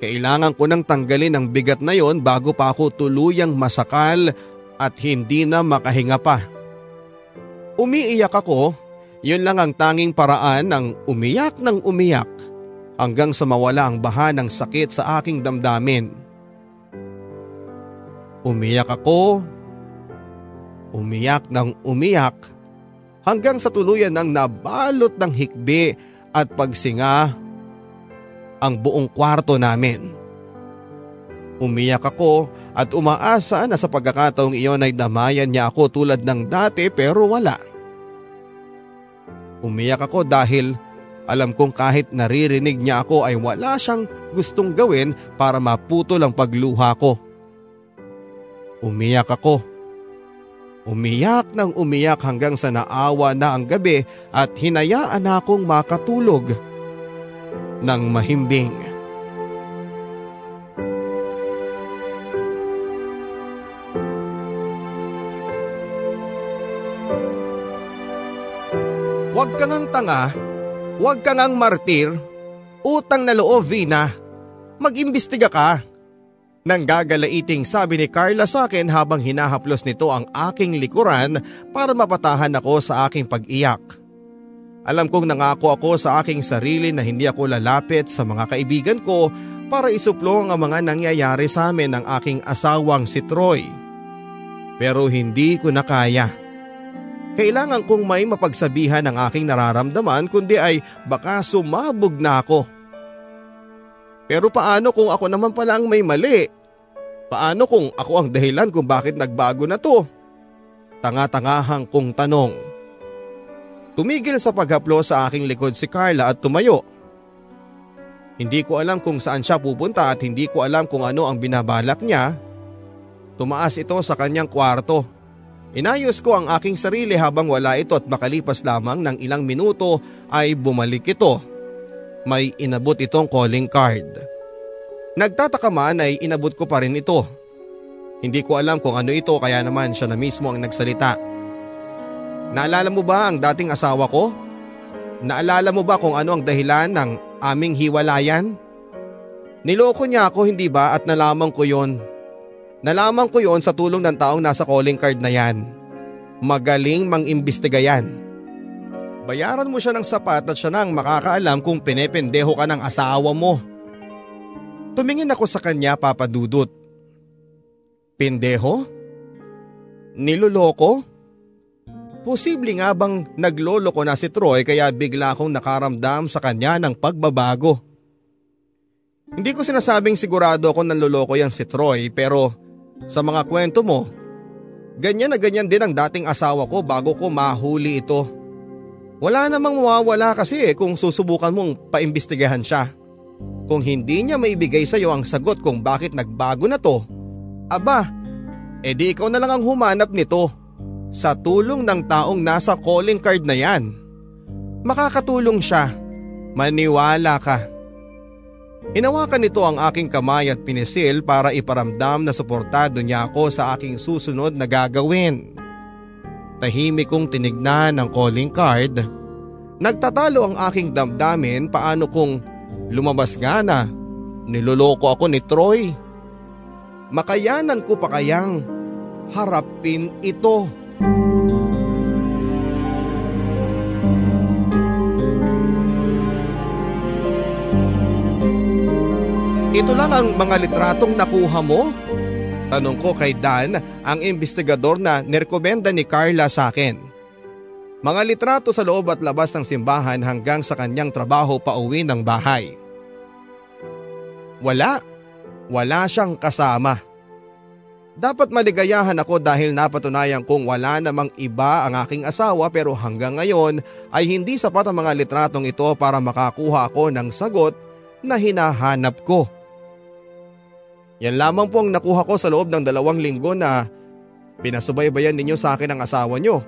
Kailangan ko nang tanggalin ang bigat na yon bago pa ako tuluyang masakal at hindi na makahinga pa. Umiiyak ako, yun lang ang tanging paraan ng umiyak ng umiyak hanggang sa mawala ang baha ng sakit sa aking damdamin. Umiyak ako, umiyak ng umiyak hanggang sa tuluyan ng nabalot ng hikbi at pagsinga ang buong kwarto namin. Umiyak ako at umaasa na sa pagkakataong iyon ay damayan niya ako tulad ng dati pero wala. Umiyak ako dahil alam kong kahit naririnig niya ako ay wala siyang gustong gawin para maputol ang pagluha ko. Umiyak ako. Umiyak ng umiyak hanggang sa naawa na ang gabi at hinayaan akong makatulog ng mahimbing. Huwag kang ang tanga, huwag kang ang martir, utang na loob Vina, mag-imbestiga ka. Nang gagalaiting sabi ni Carla sa akin habang hinahaplos nito ang aking likuran para mapatahan ako sa aking pag-iyak. Alam kong nangako ako sa aking sarili na hindi ako lalapit sa mga kaibigan ko para isuplong ang mga nangyayari sa amin ng aking asawang si Troy. Pero hindi ko na kaya. Kailangan kong may mapagsabihan ng aking nararamdaman kundi ay baka sumabog na ako. Pero paano kung ako naman pala ang may mali? Paano kung ako ang dahilan kung bakit nagbago na to? Tanga-tangahang kong tanong. Tumigil sa paghaplo sa aking likod si Carla at tumayo. Hindi ko alam kung saan siya pupunta at hindi ko alam kung ano ang binabalak niya. Tumaas ito sa kanyang kwarto. Inayos ko ang aking sarili habang wala ito at makalipas lamang ng ilang minuto ay bumalik ito may inabot itong calling card. Nagtataka man ay inabot ko pa rin ito. Hindi ko alam kung ano ito kaya naman siya na mismo ang nagsalita. Naalala mo ba ang dating asawa ko? Naalala mo ba kung ano ang dahilan ng aming hiwalayan? Niloko niya ako hindi ba at nalaman ko yon. Nalaman ko yon sa tulong ng taong nasa calling card na yan. Magaling mang-imbestiga yan. Bayaran mo siya ng sapat at siya nang makakaalam kung pinependeho ka ng asawa mo. Tumingin ako sa kanya papadudot. Pendeho? Niloloko? Posible nga bang nagloloko na si Troy kaya bigla akong nakaramdam sa kanya ng pagbabago. Hindi ko sinasabing sigurado ako nanloloko yan si Troy pero sa mga kwento mo, ganyan na ganyan din ang dating asawa ko bago ko mahuli ito. Wala namang mawawala kasi eh kung susubukan mong paimbestigahan siya. Kung hindi niya maibigay sa iyo ang sagot kung bakit nagbago na to, aba, edi ikaw na lang ang humanap nito sa tulong ng taong nasa calling card na yan. Makakatulong siya. Maniwala ka. Hinawakan nito ang aking kamay at pinisil para iparamdam na suportado niya ako sa aking susunod na gagawin. Tahimik kong tinignan ang calling card. Nagtatalo ang aking damdamin paano kung lumabas nga na niloloko ako ni Troy. Makayanan ko pa kayang harapin ito. Ito lang ang mga litratong nakuha mo? Tanong ko kay Dan, ang investigador na nirekomenda ni Carla sa akin. Mga litrato sa loob at labas ng simbahan hanggang sa kanyang trabaho pa uwi ng bahay. Wala. Wala siyang kasama. Dapat maligayahan ako dahil napatunayan kong wala namang iba ang aking asawa pero hanggang ngayon ay hindi sapat ang mga litratong ito para makakuha ako ng sagot na hinahanap ko. Yan lamang po ang nakuha ko sa loob ng dalawang linggo na pinasubaybayan ninyo sa akin ang asawa nyo.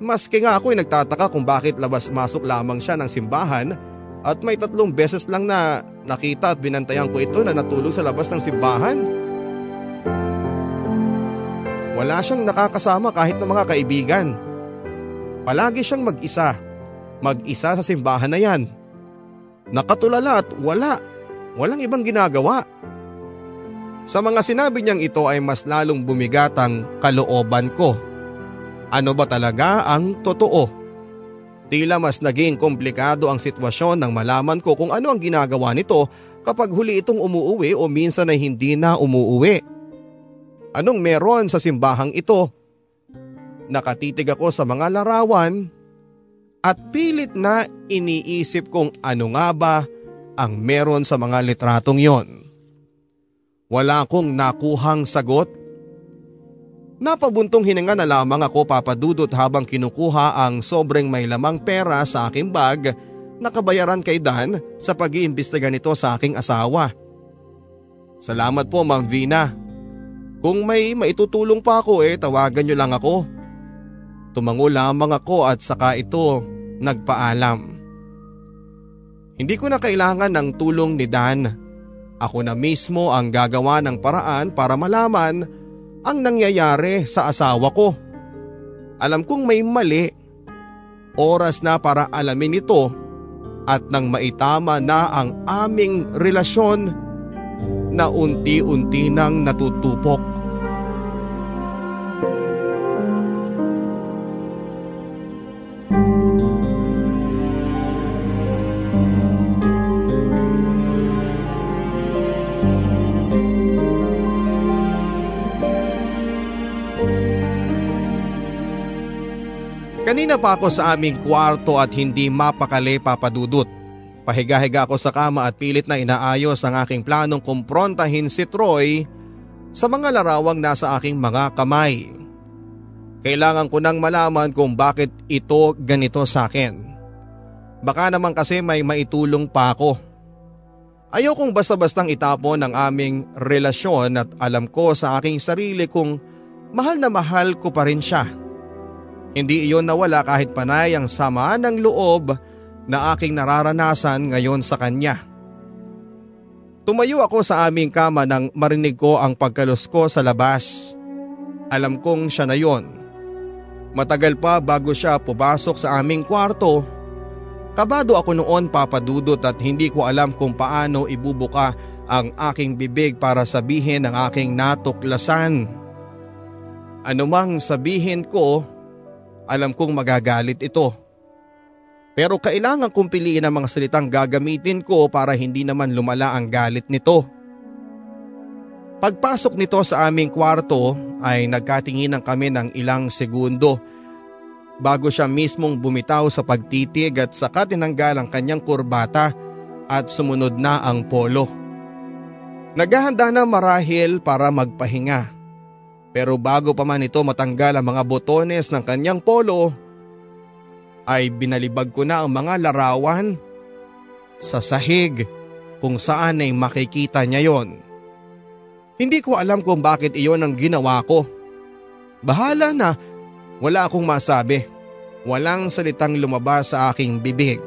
Maski nga ako ay nagtataka kung bakit labas-masok lamang siya ng simbahan at may tatlong beses lang na nakita at binantayan ko ito na natulog sa labas ng simbahan. Wala siyang nakakasama kahit ng mga kaibigan. Palagi siyang mag-isa. Mag-isa sa simbahan na yan. Nakatulala at wala walang ibang ginagawa. Sa mga sinabi niyang ito ay mas lalong bumigat ang kalooban ko. Ano ba talaga ang totoo? Tila mas naging komplikado ang sitwasyon nang malaman ko kung ano ang ginagawa nito kapag huli itong umuuwi o minsan ay hindi na umuuwi. Anong meron sa simbahang ito? Nakatitig ako sa mga larawan at pilit na iniisip kung ano nga ba ang meron sa mga litratong yon. Wala akong nakuhang sagot. Napabuntong hininga na lamang ako papadudot habang kinukuha ang sobrang may lamang pera sa aking bag na kabayaran kay Dan sa pag-iimbestiga nito sa aking asawa. Salamat po Ma'am Vina. Kung may maitutulong pa ako eh tawagan niyo lang ako. Tumango lamang ako at saka ito nagpaalam. Hindi ko na kailangan ng tulong ni Dan. Ako na mismo ang gagawa ng paraan para malaman ang nangyayari sa asawa ko. Alam kong may mali. Oras na para alamin ito at nang maitama na ang aming relasyon na unti-unti nang natutupok. Kanina pa ako sa aming kwarto at hindi mapakali papadudot. Pahiga-higa ako sa kama at pilit na inaayos ang aking planong kumprontahin si Troy sa mga larawang nasa aking mga kamay. Kailangan ko nang malaman kung bakit ito ganito sa akin. Baka naman kasi may maitulong pa ako. Ayaw kong basta-bastang itapon ang aming relasyon at alam ko sa aking sarili kung mahal na mahal ko pa rin siya. Hindi iyon nawala kahit panay ang sama ng loob na aking nararanasan ngayon sa kanya. Tumayo ako sa aming kama nang marinig ko ang pagkalos ko sa labas. Alam kong siya na yon. Matagal pa bago siya pumasok sa aming kwarto. Kabado ako noon papadudot at hindi ko alam kung paano ibubuka ang aking bibig para sabihin ang aking natuklasan. Anumang sabihin ko alam kong magagalit ito. Pero kailangan kong piliin ang mga salitang gagamitin ko para hindi naman lumala ang galit nito. Pagpasok nito sa aming kwarto ay nagkatinginan kami ng ilang segundo bago siya mismong bumitaw sa pagtitig at saka tinanggal ang kanyang kurbata at sumunod na ang polo. Naghahanda na marahil para magpahinga pero bago pa man ito matanggal ang mga botones ng kanyang polo, ay binalibag ko na ang mga larawan sa sahig kung saan ay makikita niya yon. Hindi ko alam kung bakit iyon ang ginawa ko. Bahala na, wala akong masabi. Walang salitang lumabas sa aking bibig.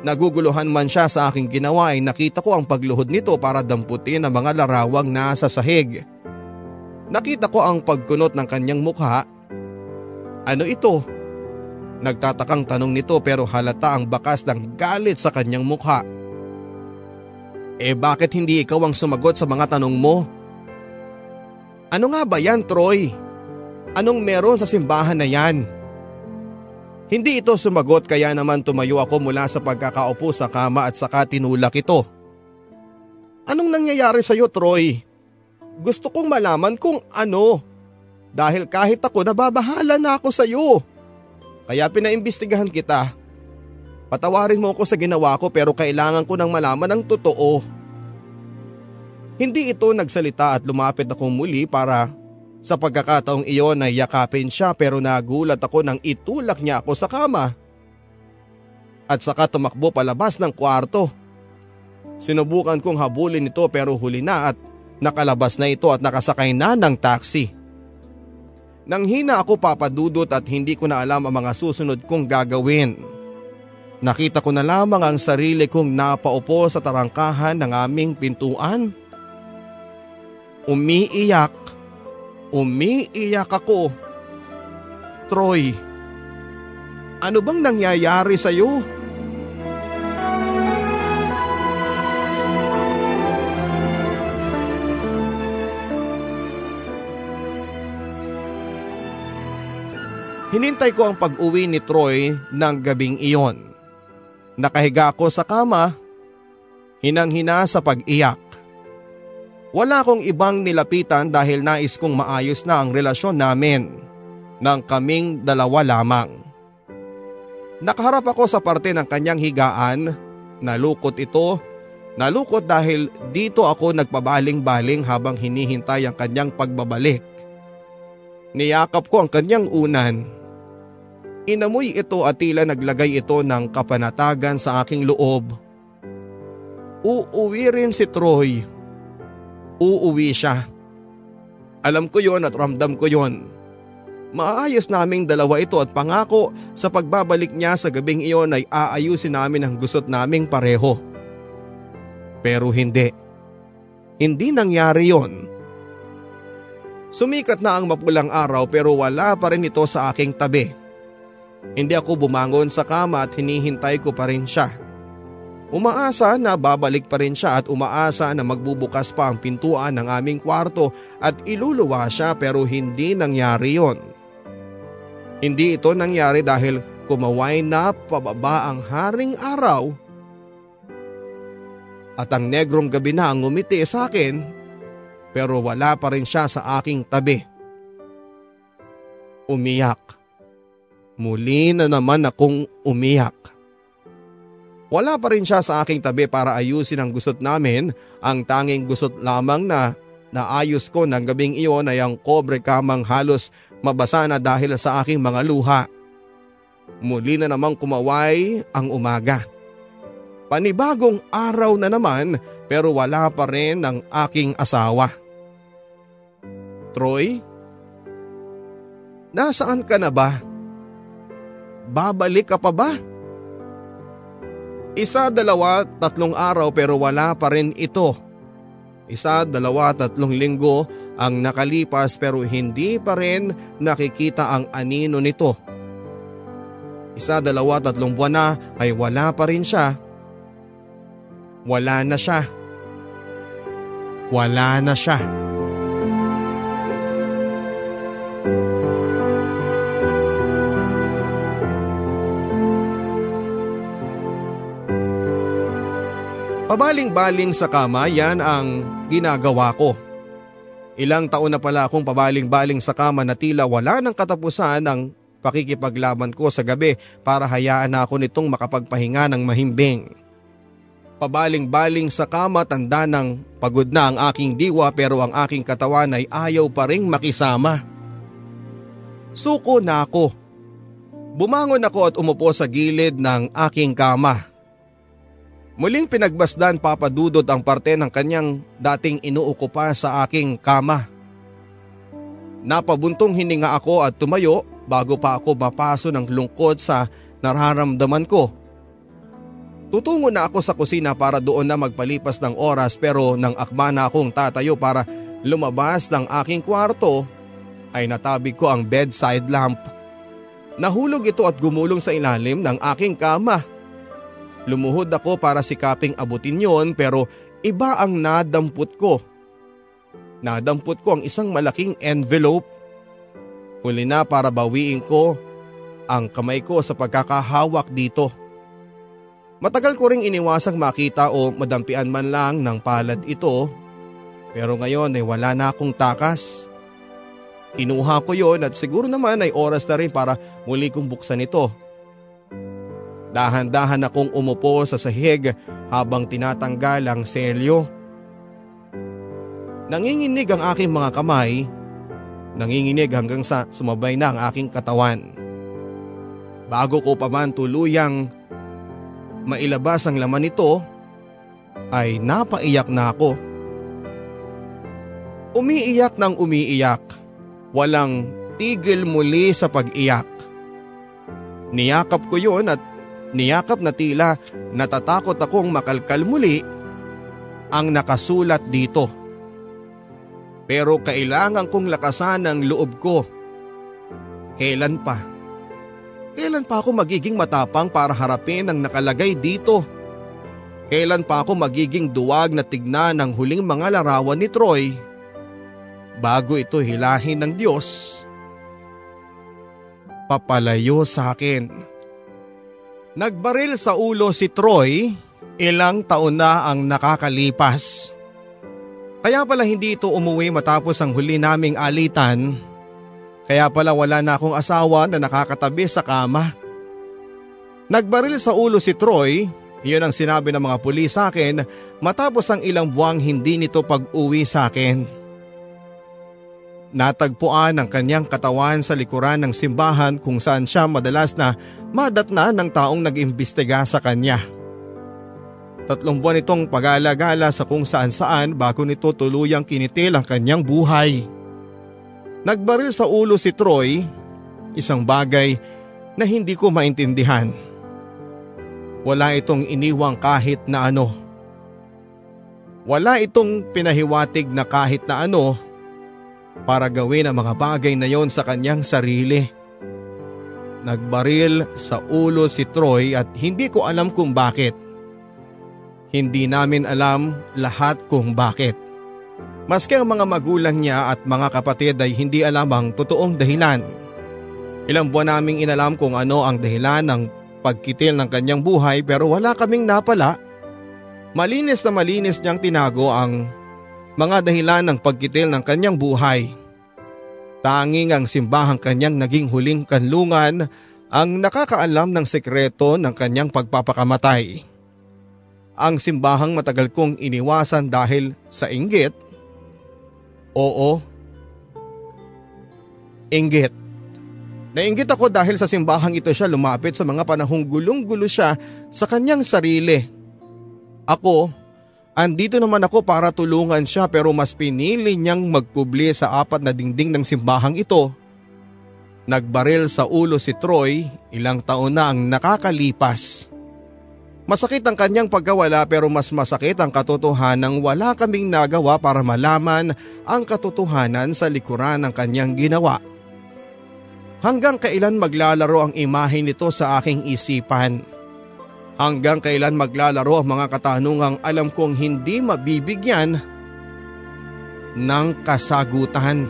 Naguguluhan man siya sa aking ginawa ay nakita ko ang pagluhod nito para damputin ang mga larawang nasa sahig. Nakita ko ang pagkunot ng kanyang mukha. Ano ito? Nagtatakang tanong nito pero halata ang bakas ng galit sa kanyang mukha. Eh bakit hindi ikaw ang sumagot sa mga tanong mo? Ano nga ba yan Troy? Anong meron sa simbahan na yan? Hindi ito sumagot kaya naman tumayo ako mula sa pagkakaupo sa kama at saka tinulak ito. Anong nangyayari sa iyo Troy? Gusto kong malaman kung ano. Dahil kahit ako nababahala na ako sa iyo. Kaya pinaimbestigahan kita. Patawarin mo ako sa ginawa ko pero kailangan ko nang malaman ang totoo. Hindi ito nagsalita at lumapit ako muli para sa pagkakataong iyon ay yakapin siya pero nagulat ako nang itulak niya ako sa kama. At saka tumakbo palabas ng kwarto. Sinubukan kong habulin ito pero huli na at Nakalabas na ito at nakasakay na ng taxi. Nang hina ako papadudot at hindi ko na alam ang mga susunod kong gagawin. Nakita ko na lamang ang sarili kong napaupo sa tarangkahan ng aming pintuan. Umiiyak. Umiiyak ako. Troy, ano bang nangyayari sa iyo? Hinintay ko ang pag-uwi ni Troy ng gabing iyon. Nakahiga ko sa kama, hinang-hina sa pag-iyak. Wala akong ibang nilapitan dahil nais kong maayos na ang relasyon namin ng kaming dalawa lamang. Nakaharap ako sa parte ng kanyang higaan, nalukot ito, nalukot dahil dito ako nagpabaling-baling habang hinihintay ang kanyang pagbabalik. Niyakap ko ang kanyang unan. Inamoy ito at tila naglagay ito ng kapanatagan sa aking loob. Uuwi rin si Troy. Uuwi siya. Alam ko yon at ramdam ko yon. Maayos naming dalawa ito at pangako sa pagbabalik niya sa gabing iyon ay aayusin namin ang gusot naming pareho. Pero hindi. Hindi nangyari yon. Sumikat na ang mapulang araw pero wala pa rin ito sa aking tabi. Hindi ako bumangon sa kama at hinihintay ko pa rin siya. Umaasa na babalik pa rin siya at umaasa na magbubukas pa ang pintuan ng aming kwarto at iluluwa siya pero hindi nangyari yon. Hindi ito nangyari dahil kumaway na pababa ang haring araw at ang negrong gabi na ang ngumiti sa akin pero wala pa rin siya sa aking tabi. Umiyak. Muli na naman akong umiyak. Wala pa rin siya sa aking tabi para ayusin ang gusot namin. Ang tanging gusot lamang na naayos ko ng gabing iyon ay ang kobre kamang halos mabasa na dahil sa aking mga luha. Muli na namang kumaway ang umaga. Panibagong araw na naman pero wala pa rin ang aking asawa. Troy? Nasaan ka na ba? Babalik ka pa ba? Isa, dalawa, tatlong araw pero wala pa rin ito. Isa, dalawa, tatlong linggo ang nakalipas pero hindi pa rin nakikita ang anino nito. Isa, dalawa, tatlong buwan na ay wala pa rin siya. Wala na siya. Wala na siya. Pabaling-baling sa kama yan ang ginagawa ko. Ilang taon na pala akong pabaling-baling sa kama na tila wala ng katapusan ang pakikipaglaban ko sa gabi para hayaan na ako nitong makapagpahinga ng mahimbing. Pabaling-baling sa kama tanda ng pagod na ang aking diwa pero ang aking katawan ay ayaw pa ring makisama. Suko na ako. Bumangon ako at umupo sa gilid ng aking kama. Muling pinagbasdan papadudod ang parte ng kanyang dating inuukupa sa aking kama. Napabuntong hininga ako at tumayo bago pa ako mapaso ng lungkot sa nararamdaman ko. Tutungo na ako sa kusina para doon na magpalipas ng oras pero nang akma na akong tatayo para lumabas ng aking kwarto ay natabig ko ang bedside lamp. Nahulog ito at gumulong sa ilalim ng aking kama. Lumuhod ako para sikaping abutin yon pero iba ang nadampot ko. Nadampot ko ang isang malaking envelope. Huli na para bawiin ko ang kamay ko sa pagkakahawak dito. Matagal ko ring iniwasang makita o madampian man lang ng palad ito pero ngayon ay wala na akong takas. Kinuha ko yon at siguro naman ay oras na rin para muli kong buksan ito. Dahan-dahan akong umupo sa sahig habang tinatanggal ang selyo. Nanginginig ang aking mga kamay, nanginginig hanggang sa sumabay na ang aking katawan. Bago ko pa man tuluyang mailabas ang laman nito, ay napaiyak na ako. Umiiyak ng umiiyak, walang tigil muli sa pag-iyak. Niyakap ko yun at Niyakap na tila natatakot akong makalkal muli ang nakasulat dito. Pero kailangan kong lakasan ang loob ko. Kailan pa? Kailan pa ako magiging matapang para harapin ang nakalagay dito? Kailan pa ako magiging duwag na tignan ang huling mga larawan ni Troy bago ito hilahin ng Diyos? papalayo sa akin. Nagbaril sa ulo si Troy, ilang taon na ang nakakalipas. Kaya pala hindi ito umuwi matapos ang huli naming alitan. Kaya pala wala na akong asawa na nakakatabi sa kama. Nagbaril sa ulo si Troy, iyon ang sinabi ng mga pulis sa akin matapos ang ilang buwang hindi nito pag-uwi sa akin. Natagpuan ang kanyang katawan sa likuran ng simbahan kung saan siya madalas na madatna ng taong nag-imbestiga sa kanya. Tatlong buwan itong pag-alagala sa kung saan saan bago nito tuluyang kinitil ang kanyang buhay. Nagbaril sa ulo si Troy, isang bagay na hindi ko maintindihan. Wala itong iniwang kahit na ano. Wala itong pinahiwatig na kahit na ano para gawin ang mga bagay na yon sa kanyang sarili. Nagbaril sa ulo si Troy at hindi ko alam kung bakit. Hindi namin alam lahat kung bakit. Maski ang mga magulang niya at mga kapatid ay hindi alam ang totoong dahilan. Ilang buwan naming inalam kung ano ang dahilan ng pagkitil ng kanyang buhay pero wala kaming napala. Malinis na malinis niyang tinago ang mga dahilan ng pagkitil ng kanyang buhay. Tanging ang simbahang kanyang naging huling kanlungan ang nakakaalam ng sekreto ng kanyang pagpapakamatay. Ang simbahang matagal kong iniwasan dahil sa inggit. Oo. Inggit. Nainggit ako dahil sa simbahang ito siya lumapit sa mga panahong gulong-gulo siya sa kanyang sarili. Ako, Andito naman ako para tulungan siya pero mas pinili niyang magkubli sa apat na dingding ng simbahang ito. Nagbaril sa ulo si Troy, ilang taon na ang nakakalipas. Masakit ang kanyang pagkawala pero mas masakit ang katotohanan wala kaming nagawa para malaman ang katotohanan sa likuran ng kanyang ginawa. Hanggang kailan maglalaro ang imahe nito sa aking isipan? Hanggang kailan maglalaro ang mga katanungang alam kong hindi mabibigyan ng kasagutan.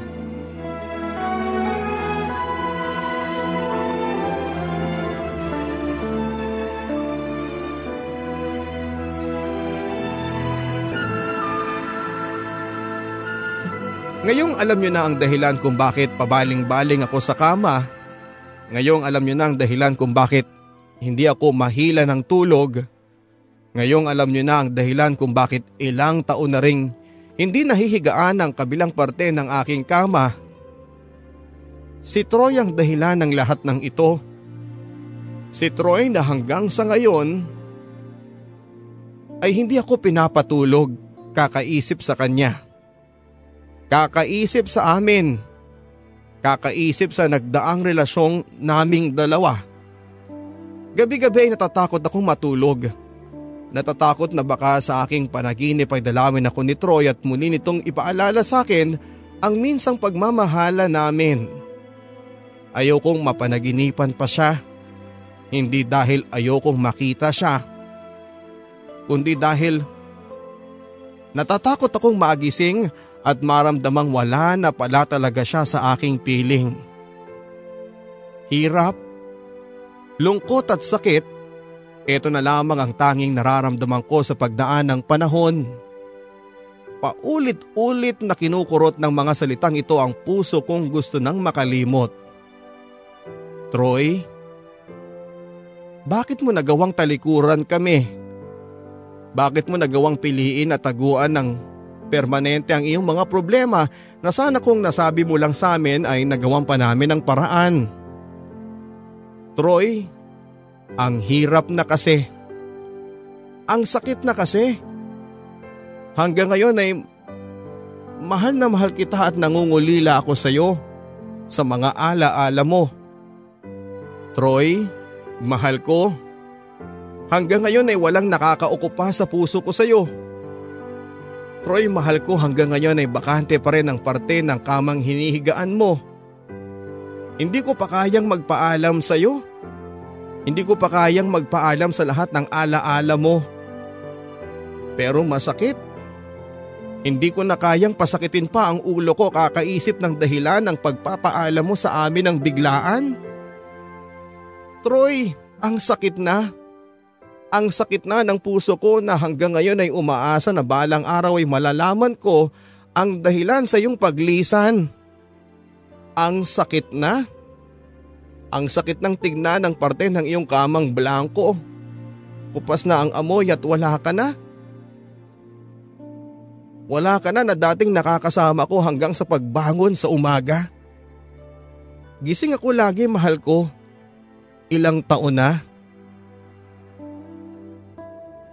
Ngayong alam nyo na ang dahilan kung bakit pabaling-baling ako sa kama. Ngayong alam nyo na ang dahilan kung bakit hindi ako mahila ng tulog. Ngayong alam nyo na ang dahilan kung bakit ilang taon na ring hindi nahihigaan ang kabilang parte ng aking kama. Si Troy ang dahilan ng lahat ng ito. Si Troy na hanggang sa ngayon ay hindi ako pinapatulog kakaisip sa kanya. Kakaisip sa amin. Kakaisip sa nagdaang relasyong naming dalawa. Gabi-gabi ay natatakot akong matulog. Natatakot na baka sa aking panaginip ay dalawin ako ni Troy at muli nitong ipaalala sa akin ang minsang pagmamahala namin. Ayokong mapanaginipan pa siya. Hindi dahil ayokong makita siya. Kundi dahil natatakot akong magising at maramdamang wala na pala talaga siya sa aking piling. Hirap lungkot at sakit, ito na lamang ang tanging nararamdaman ko sa pagdaan ng panahon. Paulit-ulit na kinukurot ng mga salitang ito ang puso kong gusto nang makalimot. Troy, bakit mo nagawang talikuran kami? Bakit mo nagawang piliin at taguan ng permanente ang iyong mga problema na sana kung nasabi mo lang sa amin ay nagawan pa namin ang paraan? Troy, ang hirap na kasi. Ang sakit na kasi. Hanggang ngayon ay mahal na mahal kita at nangungulila ako sa iyo sa mga ala-ala mo. Troy, mahal ko. Hanggang ngayon ay walang nakakaukupa sa puso ko sa iyo. Troy, mahal ko hanggang ngayon ay bakante pa rin ang parte ng kamang hinihigaan mo. Hindi ko pa kayang magpaalam sa iyo. Hindi ko pa kayang magpaalam sa lahat ng alaala mo. Pero masakit. Hindi ko na kayang pasakitin pa ang ulo ko kakaisip ng dahilan ng pagpapaalam mo sa amin ng biglaan. Troy, ang sakit na. Ang sakit na ng puso ko na hanggang ngayon ay umaasa na balang araw ay malalaman ko ang dahilan sa iyong paglisan. Ang sakit na. Ang sakit ng tignan ng parte ng iyong kamang blanco. Kupas na ang amoy at wala ka na. Wala ka na na dating nakakasama ko hanggang sa pagbangon sa umaga. Gising ako lagi mahal ko. Ilang taon na.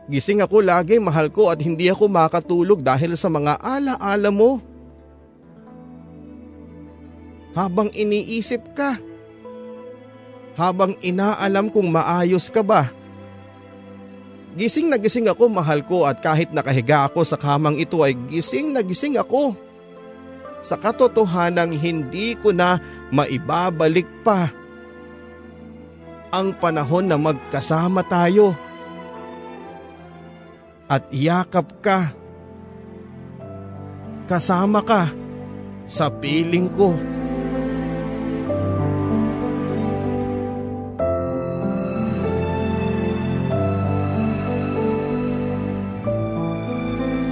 Gising ako lagi mahal ko at hindi ako makatulog dahil sa mga alaala mo. Habang iniisip ka. Habang inaalam kung maayos ka ba. Gising na gising ako mahal ko at kahit nakahiga ako sa kamang ito ay gising na gising ako. Sa katotohanang hindi ko na maibabalik pa. Ang panahon na magkasama tayo. At yakap ka. Kasama ka sa piling ko.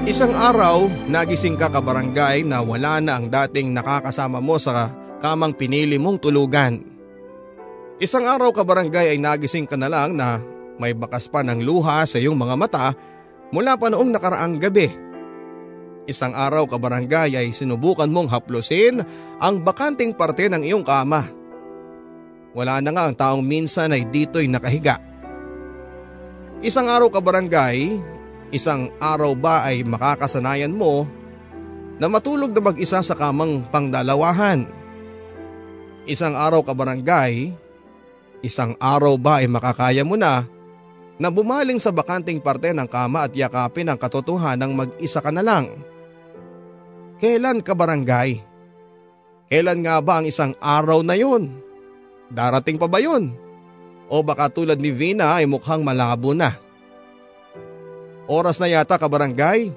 Isang araw, nagising ka kabarangay na wala na ang dating nakakasama mo sa kamang pinili mong tulugan. Isang araw kabarangay ay nagising ka na lang na may bakas pa ng luha sa iyong mga mata mula pa noong nakaraang gabi. Isang araw kabarangay ay sinubukan mong haplusin ang bakanting parte ng iyong kama. Wala na nga ang taong minsan ay dito'y nakahiga. Isang araw kabarangay Isang araw ba ay makakasanayan mo na matulog na mag-isa sa kamang pangdalawahan? Isang araw ka barangay, isang araw ba ay makakaya mo na na bumaling sa bakanting parte ng kama at yakapin ang katotohanan ng mag-isa ka na lang? Kailan ka barangay? Kailan nga ba ang isang araw na yun? Darating pa ba yun? O baka tulad ni Vina ay mukhang malabo na? Oras na yata ka barangay.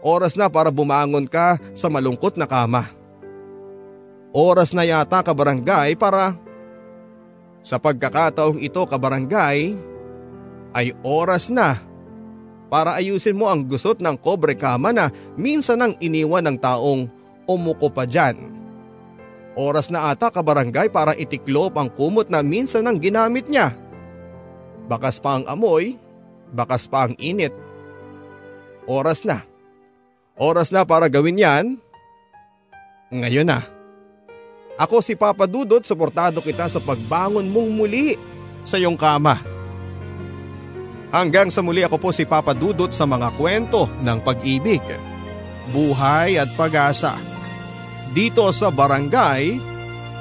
Oras na para bumangon ka sa malungkot na kama. Oras na yata ka barangay para sa pagkakataong ito ka barangay ay oras na para ayusin mo ang gusot ng kobre kama na minsan nang iniwan ng taong umuko pa dyan. Oras na ata ka barangay para itiklop ang kumot na minsan nang ginamit niya. Bakas pa ang amoy Bakas pa ang init. Oras na. Oras na para gawin yan. Ngayon na. Ako si Papa Dudot, suportado kita sa pagbangon mong muli sa iyong kama. Hanggang sa muli ako po si Papa Dudot sa mga kwento ng pag-ibig, buhay at pag-asa. Dito sa Barangay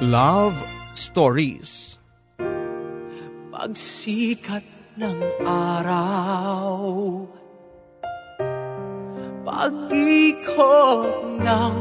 Love Stories. Pagsikat ng araw. Pag-ikot ng